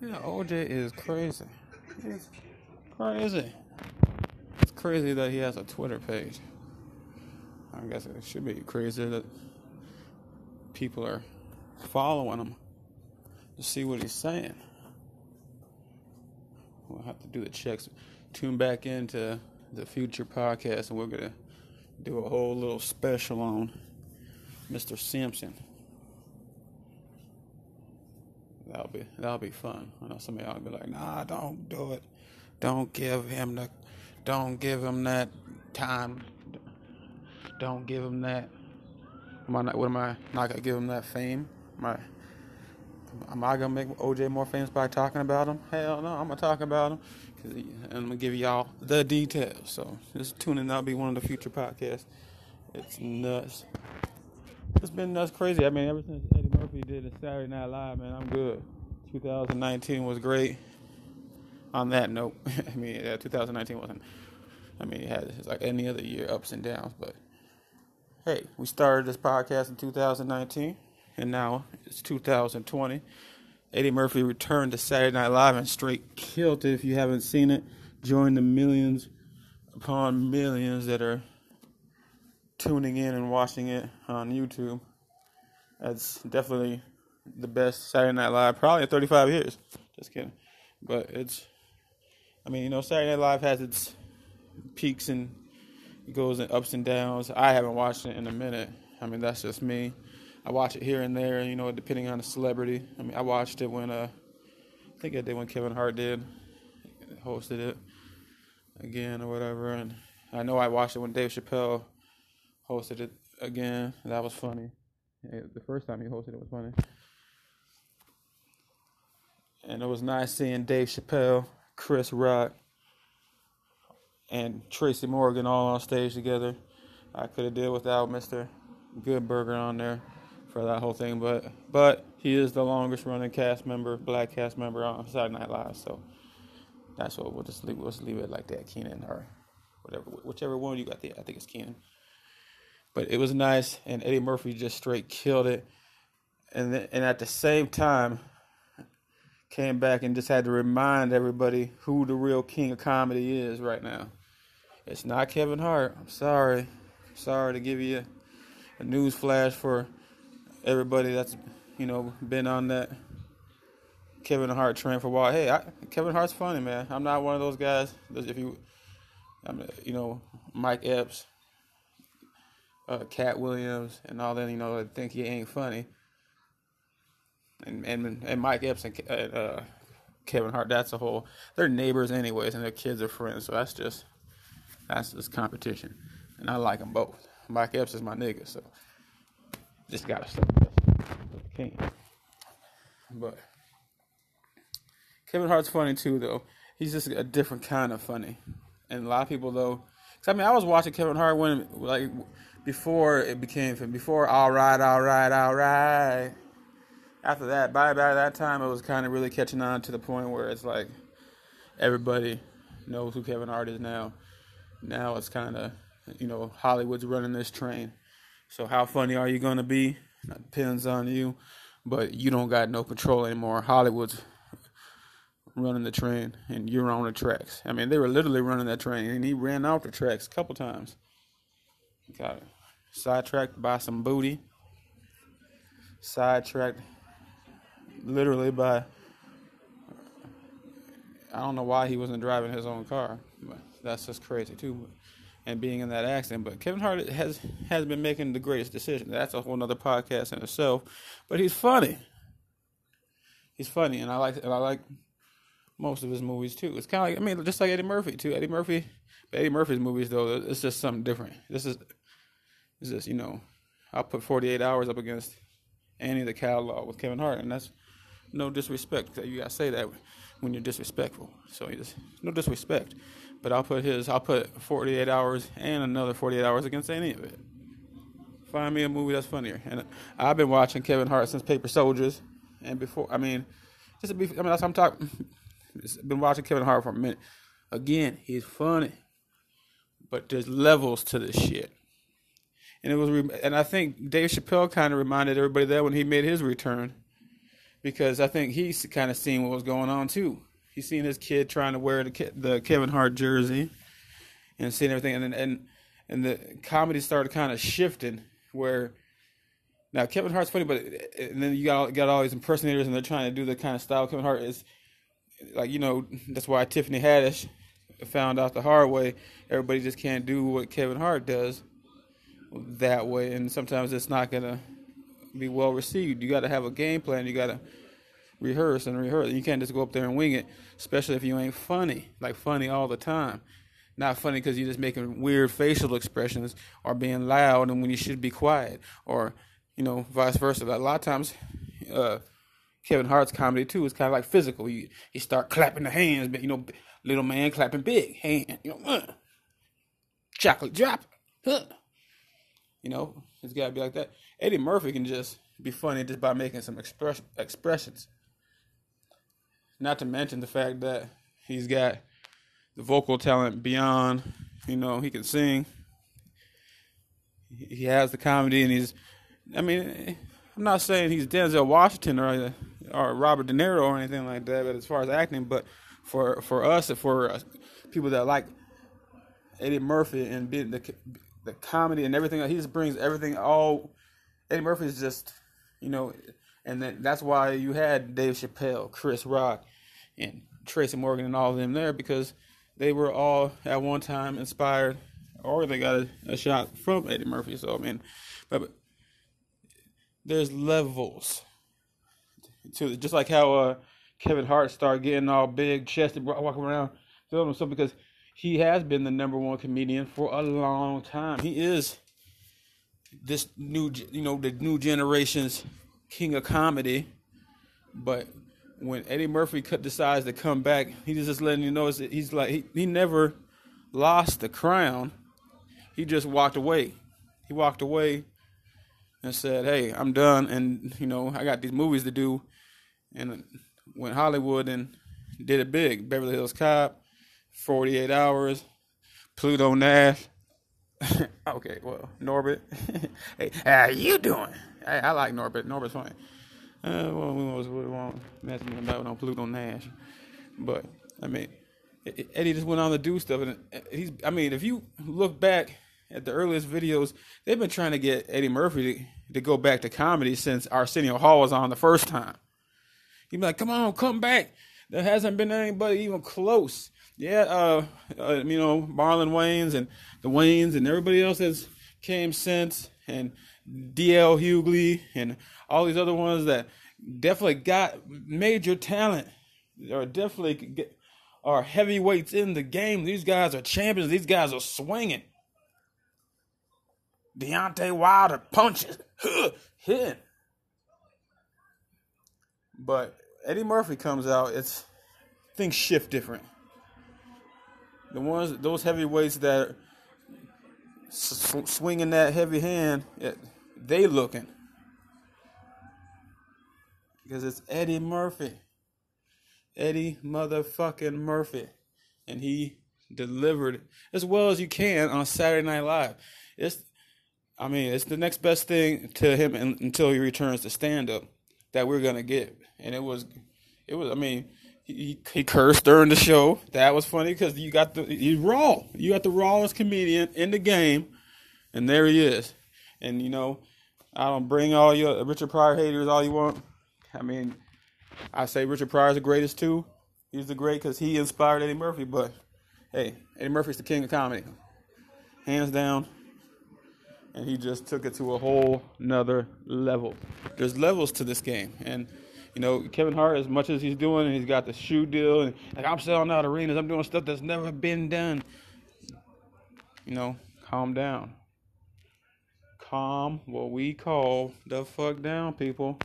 Yeah, OJ is crazy. He's crazy. It's crazy that he has a Twitter page. I guess it should be crazy that people are following him to see what he's saying. We'll have to do the checks. Tune back into the future podcast, and we're gonna do a whole little special on Mr. Simpson. That'll be that'll be fun. I know somebody will be like, "Nah, don't do it. Don't give him the, don't give him that time. Don't give him that. Am I not? What am I not gonna give him that fame? Am I? Am I gonna make OJ more famous by talking about him? Hell no, I'm gonna talk about him, and I'm gonna give y'all the details. So just tune in. That'll be one of the future podcasts. It's nuts. It's been nuts, crazy. I mean, ever since Eddie Murphy did a Saturday Night Live, man, I'm good. 2019 was great. On that note, I mean, yeah, 2019 wasn't. I mean, it had like any other year, ups and downs. But hey, we started this podcast in 2019, and now it's 2020. Eddie Murphy returned to Saturday Night Live and straight killed it. If you haven't seen it, join the millions upon millions that are tuning in and watching it on YouTube. That's definitely the best Saturday Night Live probably in 35 years. Just kidding. But it's, I mean, you know, Saturday Night Live has its peaks and goes in ups and downs. I haven't watched it in a minute. I mean, that's just me. I watch it here and there, you know, depending on the celebrity. I mean, I watched it when, uh, I think I did when Kevin Hart did, hosted it again or whatever. And I know I watched it when Dave Chappelle hosted it again. That was funny. The first time he hosted it was funny. And it was nice seeing Dave Chappelle, Chris Rock, and Tracy Morgan all on stage together. I could have did without Mr. Good Burger on there for that whole thing, but but he is the longest running cast member, black cast member on Saturday Night Live, so that's what we'll just leave. We'll just leave it like that, Kenan or whatever, whichever one you got there. I think it's Kenan. But it was nice, and Eddie Murphy just straight killed it, and and at the same time came back and just had to remind everybody who the real king of comedy is right now. It's not Kevin Hart. I'm sorry. sorry to give you a news flash for everybody that's, you know, been on that Kevin Hart train for a while. Hey, I, Kevin Hart's funny, man. I'm not one of those guys. If you, I'm, you know, Mike Epps, uh, Katt Williams, and all that, you know, that think he ain't funny and and and Mike Epps and uh, Kevin Hart. That's a whole. They're neighbors anyways, and their kids are friends. So that's just that's just competition, and I like them both. Mike Epps is my nigga, so just gotta stay. King. But Kevin Hart's funny too, though. He's just a different kind of funny, and a lot of people though. I mean, I was watching Kevin Hart when like before it became before all right, all right, all right after that, by by that time, it was kind of really catching on to the point where it's like everybody knows who Kevin Hart is now. Now it's kind of you know Hollywood's running this train. So how funny are you gonna be? That depends on you, but you don't got no control anymore. Hollywood's running the train, and you're on the tracks. I mean, they were literally running that train, and he ran off the tracks a couple times. Got sidetracked by some booty. Sidetracked literally by I don't know why he wasn't driving his own car, but that's just crazy too. And being in that accident, but Kevin Hart has has been making the greatest decision. That's a whole other podcast in itself. But he's funny. He's funny, and I like and I like most of his movies too. It's kind of like I mean, just like Eddie Murphy too. Eddie Murphy, Eddie Murphy's movies though, it's just something different. This is, it's just you know, I'll put Forty Eight Hours up against any of the catalog with Kevin Hart, and that's no disrespect. You gotta say that when you're disrespectful. So just no disrespect. But I'll put his. I'll put 48 hours and another 48 hours against any of it. Find me a movie that's funnier. And I've been watching Kevin Hart since Paper Soldiers, and before. I mean, just to be. I mean, that's I'm talking. Been watching Kevin Hart for a minute. Again, he's funny, but there's levels to this shit. and it was, and I think Dave Chappelle kind of reminded everybody that when he made his return, because I think he's kind of seen what was going on too. He's seen his kid trying to wear the the Kevin Hart jersey, and seeing everything, and and and the comedy started kind of shifting where. Now Kevin Hart's funny, but and then you got got all these impersonators, and they're trying to do the kind of style Kevin Hart is like. You know, that's why Tiffany Haddish found out the hard way. Everybody just can't do what Kevin Hart does that way, and sometimes it's not gonna be well received. You got to have a game plan. You got to rehearse and rehearse. You can't just go up there and wing it, especially if you ain't funny, like funny all the time. Not funny because you're just making weird facial expressions or being loud and when you should be quiet, or you know, vice versa. a lot of times, uh, Kevin Hart's comedy too is kind of like physical. You you start clapping the hands, but you know, little man clapping big hand, you know, uh, chocolate drop, huh. You know, it's got to be like that. Eddie Murphy can just be funny just by making some express, expressions. Not to mention the fact that he's got the vocal talent beyond, you know, he can sing. He has the comedy, and he's, I mean, I'm not saying he's Denzel Washington or or Robert De Niro or anything like that, but as far as acting, but for for us, for people that like Eddie Murphy and being the the comedy and everything. He just brings everything. All Eddie Murphy is just, you know, and then that's why you had Dave Chappelle, Chris Rock, and Tracy Morgan and all of them there because they were all at one time inspired, or they got a, a shot from Eddie Murphy. So I mean, but, but there's levels to just like how uh, Kevin Hart started getting all big chested, walking around filming himself because he has been the number one comedian for a long time. He is this new, you know, the new generation's king of comedy. But when Eddie Murphy cut decides to come back, he's just letting you know he's like he, he never lost the crown. He just walked away. He walked away and said, "Hey, I'm done, and you know I got these movies to do." And went Hollywood and did it big. Beverly Hills Cop, 48 hours, Pluto Nash. okay, well, Norbit. hey, how you doing? Hey, I like Norbit. Norbit's funny. Uh, well, we was we won't messing about on Pluto Nash, but I mean, Eddie just went on to do stuff, and uh, he's. I mean, if you look back at the earliest videos, they've been trying to get Eddie Murphy to, to go back to comedy since Arsenio Hall was on the first time. He'd be like, "Come on, come back." There hasn't been anybody even close yeah, uh, uh, you know, Marlon Wayans and the Wayans and everybody else that's came since, and DL Hughley and all these other ones that definitely got major talent, or definitely get, are heavyweights in the game. These guys are champions. These guys are swinging. Deontay Wilder punches, hit. But Eddie Murphy comes out. It's things shift different. The ones, those heavyweights that sw- swinging that heavy hand, it, they looking because it's Eddie Murphy, Eddie motherfucking Murphy, and he delivered as well as you can on Saturday Night Live. It's, I mean, it's the next best thing to him until he returns to stand up that we're gonna get, and it was, it was. I mean he, he cursed during the show. That was funny because you got the he's raw. You got the rawest comedian in the game, and there he is. And you know, I don't bring all your Richard Pryor haters all you want. I mean, I say Richard Pryor's the greatest too. He's the great because he inspired Eddie Murphy. But hey, Eddie Murphy's the king of comedy, hands down. And he just took it to a whole nother level. There's levels to this game, and you know, Kevin Hart, as much as he's doing, and he's got the shoe deal, and like I'm selling out arenas, I'm doing stuff that's never been done. You know, calm down. Calm what we call the fuck down, people.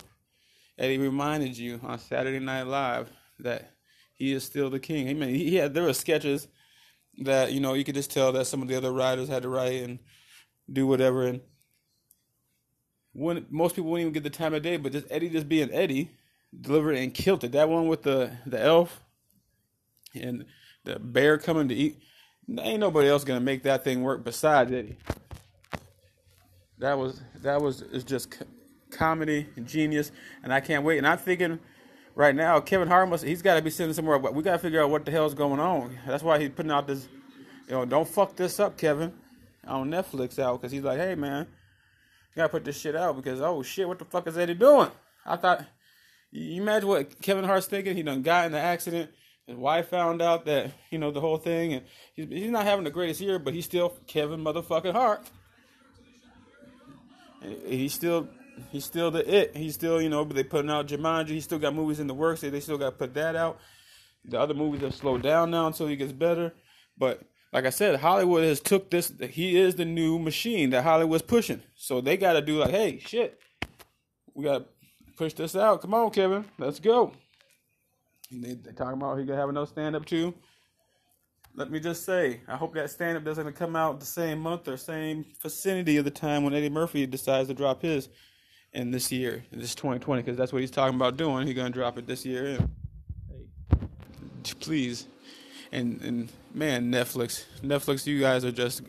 Eddie reminded you on Saturday Night Live that he is still the king. I mean, he had there were sketches that you know you could just tell that some of the other writers had to write and do whatever, and when most people wouldn't even get the time of day, but just Eddie just being Eddie delivered and killed it. That one with the the elf and the bear coming to eat. Ain't nobody else gonna make that thing work besides Eddie. That was that was is just comedy and genius, and I can't wait. And I'm thinking right now, Kevin Hart must he's got to be sitting somewhere. We got to figure out what the hell's going on. That's why he's putting out this, you know, don't fuck this up, Kevin, on Netflix out because he's like, hey man, gotta put this shit out because oh shit, what the fuck is Eddie doing? I thought, you imagine what Kevin Hart's thinking? He done got in the accident. His wife found out that you know the whole thing, and he's he's not having the greatest year, but he's still Kevin motherfucking Hart. He's still he's still the it. He's still, you know, but they putting out Jumanji. He still got movies in the works. They still got to put that out. The other movies have slowed down now until he gets better. But like I said, Hollywood has took this. He is the new machine that Hollywood's pushing. So they got to do like, hey, shit, we got to push this out. Come on, Kevin, let's go. And they they talking about he gonna have another stand up too. Let me just say, I hope that stand up doesn't come out the same month or same vicinity of the time when Eddie Murphy decides to drop his in this year, in this 2020, because that's what he's talking about doing. He's gonna drop it this year. Hey, please, and and man, Netflix, Netflix, you guys are just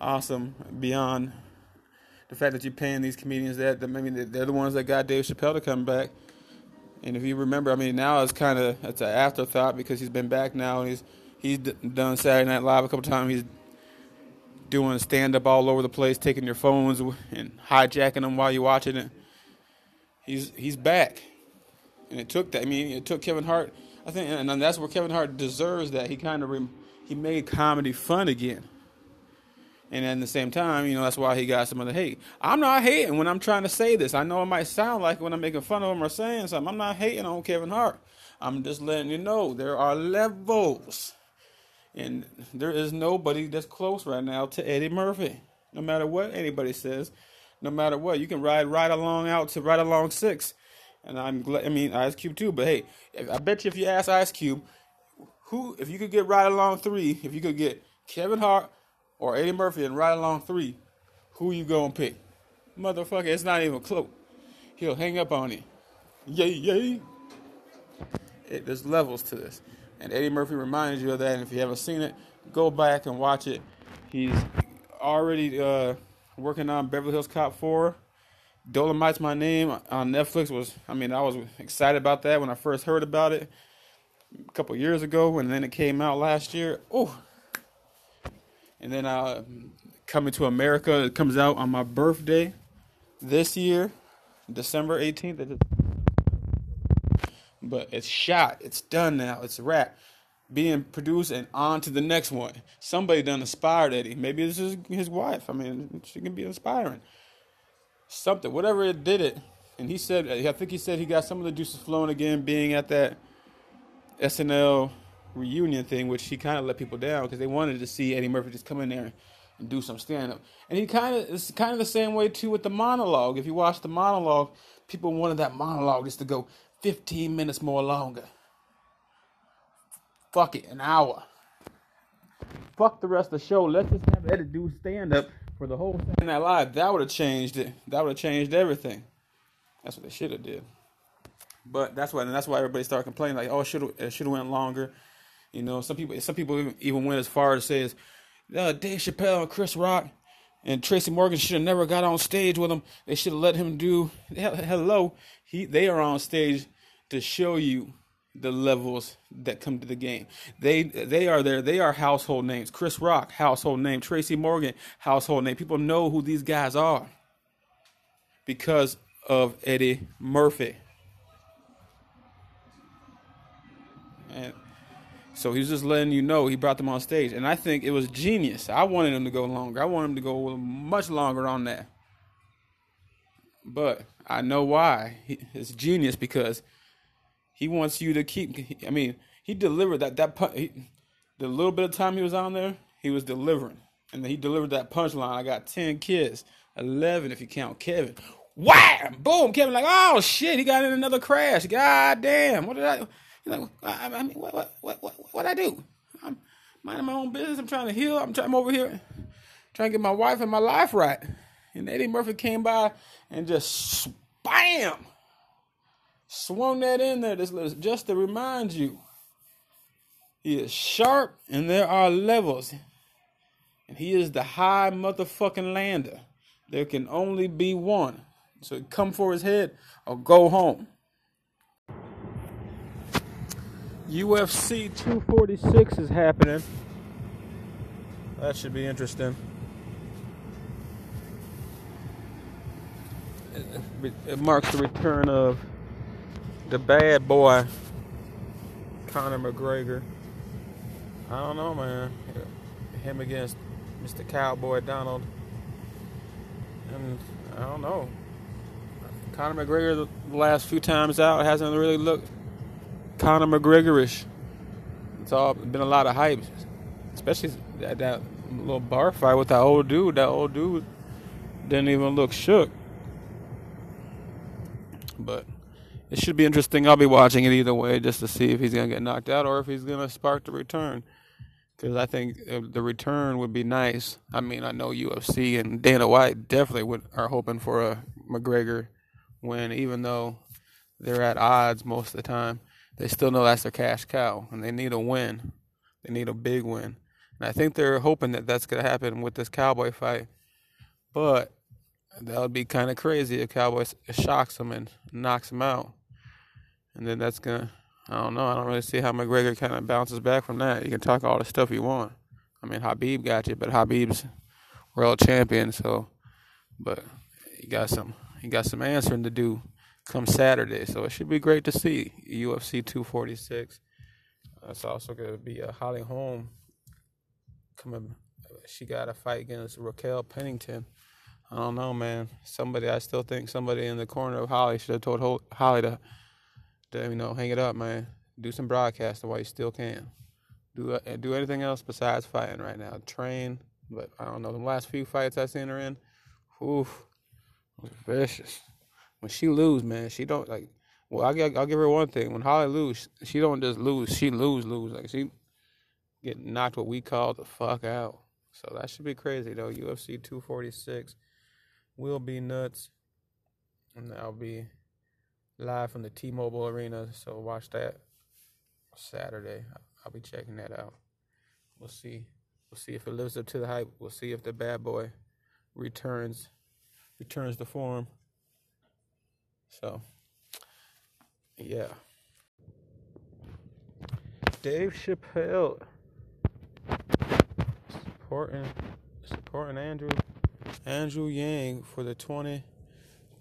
awesome beyond the fact that you're paying these comedians that. I mean, they're the ones that got Dave Chappelle to come back. And if you remember, I mean, now it's kind of it's an afterthought because he's been back now and he's he's done Saturday Night Live a couple times. He's doing stand up all over the place, taking your phones and hijacking them while you're watching it. He's he's back, and it took that. I mean, it took Kevin Hart. I think, and that's where Kevin Hart deserves that. He kind of re, he made comedy fun again. And at the same time, you know, that's why he got some of the hate. I'm not hating when I'm trying to say this. I know it might sound like when I'm making fun of him or saying something. I'm not hating on Kevin Hart. I'm just letting you know there are levels and there is nobody that's close right now to Eddie Murphy. No matter what anybody says, no matter what, you can ride right along out to Ride Along six. And I'm glad. I mean, Ice Cube too. But hey, I bet you if you ask Ice Cube, who if you could get Ride Along three, if you could get Kevin Hart or Eddie Murphy and Ride Along three, who you gonna pick? Motherfucker, it's not even close. He'll hang up on you. Yay, yay. It, there's levels to this. And Eddie Murphy reminds you of that. And if you haven't seen it, go back and watch it. He's already uh, working on Beverly Hills Cop 4. Dolemite's my name on Netflix was I mean I was excited about that when I first heard about it a couple years ago and then it came out last year. Oh. And then uh Coming to America it comes out on my birthday this year, December 18th but it's shot. It's done now. It's a wrap. Being produced and on to the next one. Somebody done inspired Eddie. Maybe this is his wife. I mean, she can be inspiring. Something, whatever it did it. And he said, I think he said he got some of the juices flowing again, being at that SNL reunion thing, which he kind of let people down because they wanted to see Eddie Murphy just come in there and do some stand up. And he kind of it's kind of the same way too with the monologue. If you watch the monologue, people wanted that monologue just to go 15 minutes more longer. Fuck it, an hour. Fuck the rest of the show. Let's just have Eddie do stand up for the whole Saturday that Live. That would have changed it. That would have changed everything. That's what they should have did. But that's why, and that's why everybody started complaining like, oh, should it should have went longer. You know, some people, some people even, even went as far as say, uh, Dave Chappelle and Chris Rock and Tracy Morgan should have never got on stage with him. They should have let him do. Hello, he they are on stage to show you the levels that come to the game. They they are there. They are household names. Chris Rock, household name. Tracy Morgan, household name. People know who these guys are because of Eddie Murphy. And so he's just letting you know he brought them on stage, and I think it was genius. I wanted him to go longer. I wanted him to go much longer on that. But I know why. It's genius because he wants you to keep. I mean, he delivered that that he, the little bit of time he was on there, he was delivering, and then he delivered that punchline. I got ten kids, eleven if you count Kevin. Wham! Boom! Kevin like, oh shit, he got in another crash. God damn! What did I? Know, I, I mean, what what what what what I do? I'm minding my own business. I'm trying to heal. I'm trying. I'm over here trying to get my wife and my life right. And Eddie Murphy came by and just bam swung that in there just to remind you. He is sharp and there are levels. And he is the high motherfucking lander. There can only be one. So come for his head or go home. UFC 246 is happening. That should be interesting. It, marks the return of the bad boy, Conor McGregor. I don't know, man. Him against Mr. Cowboy Donald. And I don't know. Conor McGregor, the last few times out, hasn't really looked Conor McGregorish. It's all been a lot of hype, especially that, that little bar fight with that old dude. That old dude didn't even look shook. But it should be interesting. I'll be watching it either way just to see if he's going to get knocked out or if he's going to spark the return. Because I think uh, the return would be nice. I mean, I know UFC and Dana White definitely would, are hoping for a McGregor win, even though they're at odds most of the time. They still know that's their cash cow, and they need a win. They need a big win. And I think they're hoping that that's going to happen with this Cowboy fight. But that would be kind of crazy if Cowboy shocks him and knocks him out. And then that's to, I don't know, I don't really see how McGregor kind of bounces back from that. You can talk all the stuff you want. I mean, Khabib got you, but Khabib's world champion, so, but he got some, he got some answering to do come Saturday. So it should be great to see UFC 246. It's also to be a Holly Holm coming. She got a fight against Raquel Pennington. I don't know, man. Somebody, I still think somebody in the corner of Holly should have told Holly to you know, hang it up, man. Do some broadcasting while you still can. Do uh, do anything else besides fighting right now. Train, but I don't know. The last few fights I seen her in, oof, vicious. When she lose, man, she don't like. Well, I'll, I'll give her one thing. When Holly lose, she don't just lose. She lose, lose. Like she get knocked what we call the fuck out. So that should be crazy though. UFC 246 will be nuts, and that'll be live from the T-Mobile Arena. So watch that Saturday. I'll be checking that out. We'll see. We'll see if it lives up to the hype. We'll see if the bad boy returns returns to form. So, yeah. Dave Chappelle supporting supporting Andrew Andrew Yang for the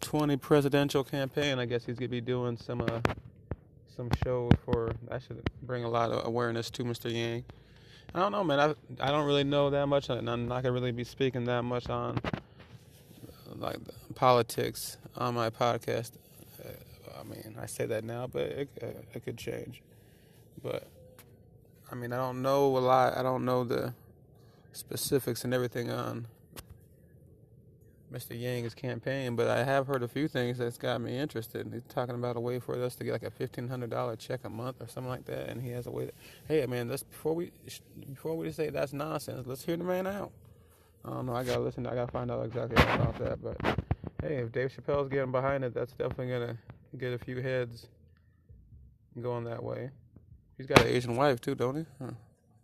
2020 presidential campaign. I guess he's gonna be doing some uh, some shows for that should bring a lot of awareness to Mr. Yang. I don't know, man. I I don't really know that much, and I'm not gonna really be speaking that much on like politics on my podcast. Uh, I mean, I say that now, but it, it could change. But I mean, I don't know a lot. I don't know the specifics and everything on Mr. Yang's campaign, but I have heard a few things that's got me interested. He's talking about a way for us to get like a fifteen hundred dollar check a month or something like that, and he has a way. To, hey, man, let's before we before we say that's nonsense. Let's hear the man out. I don't know. I gotta listen. I gotta find out exactly about that. But hey, if Dave Chappelle's getting behind it, that's definitely gonna get a few heads going that way. He's got an Asian wife too, don't he? Huh.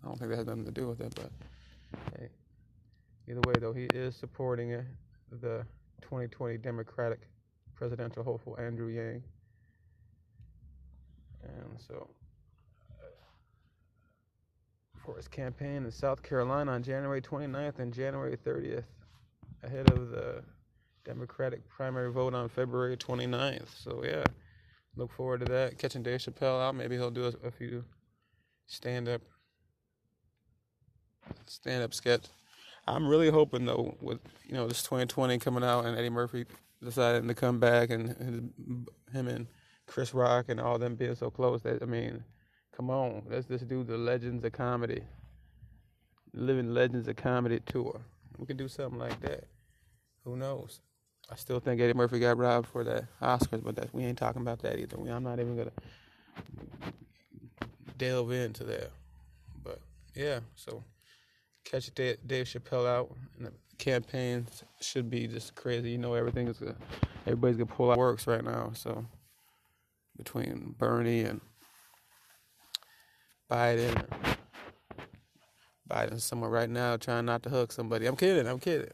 I don't think that has nothing to do with it, but hey, either way though, he is supporting it the 2020 Democratic presidential hopeful Andrew Yang. And so, uh, for his campaign in South Carolina on January 29th and January 30th, ahead of the Democratic primary vote on February 29th. So, yeah, look forward to that. Catching Dave Chappelle out. Maybe he'll do a, a few stand up stand up sketch I'm really hoping though, with you know this 2020 coming out and Eddie Murphy deciding to come back and his, him and Chris Rock and all them being so close that I mean, come on, let's just do the Legends of Comedy, Living Legends of Comedy tour. We can do something like that. Who knows? I still think Eddie Murphy got robbed for the Oscars, but that we ain't talking about that either. We, I'm not even gonna delve into that. But yeah, so catch Dave, Chappelle out, and the campaign should be just crazy. You know, everything is good. Everybody's gonna pull out works right now. So between Bernie and Biden, Biden's somewhere right now trying not to hug somebody. I'm kidding. I'm kidding.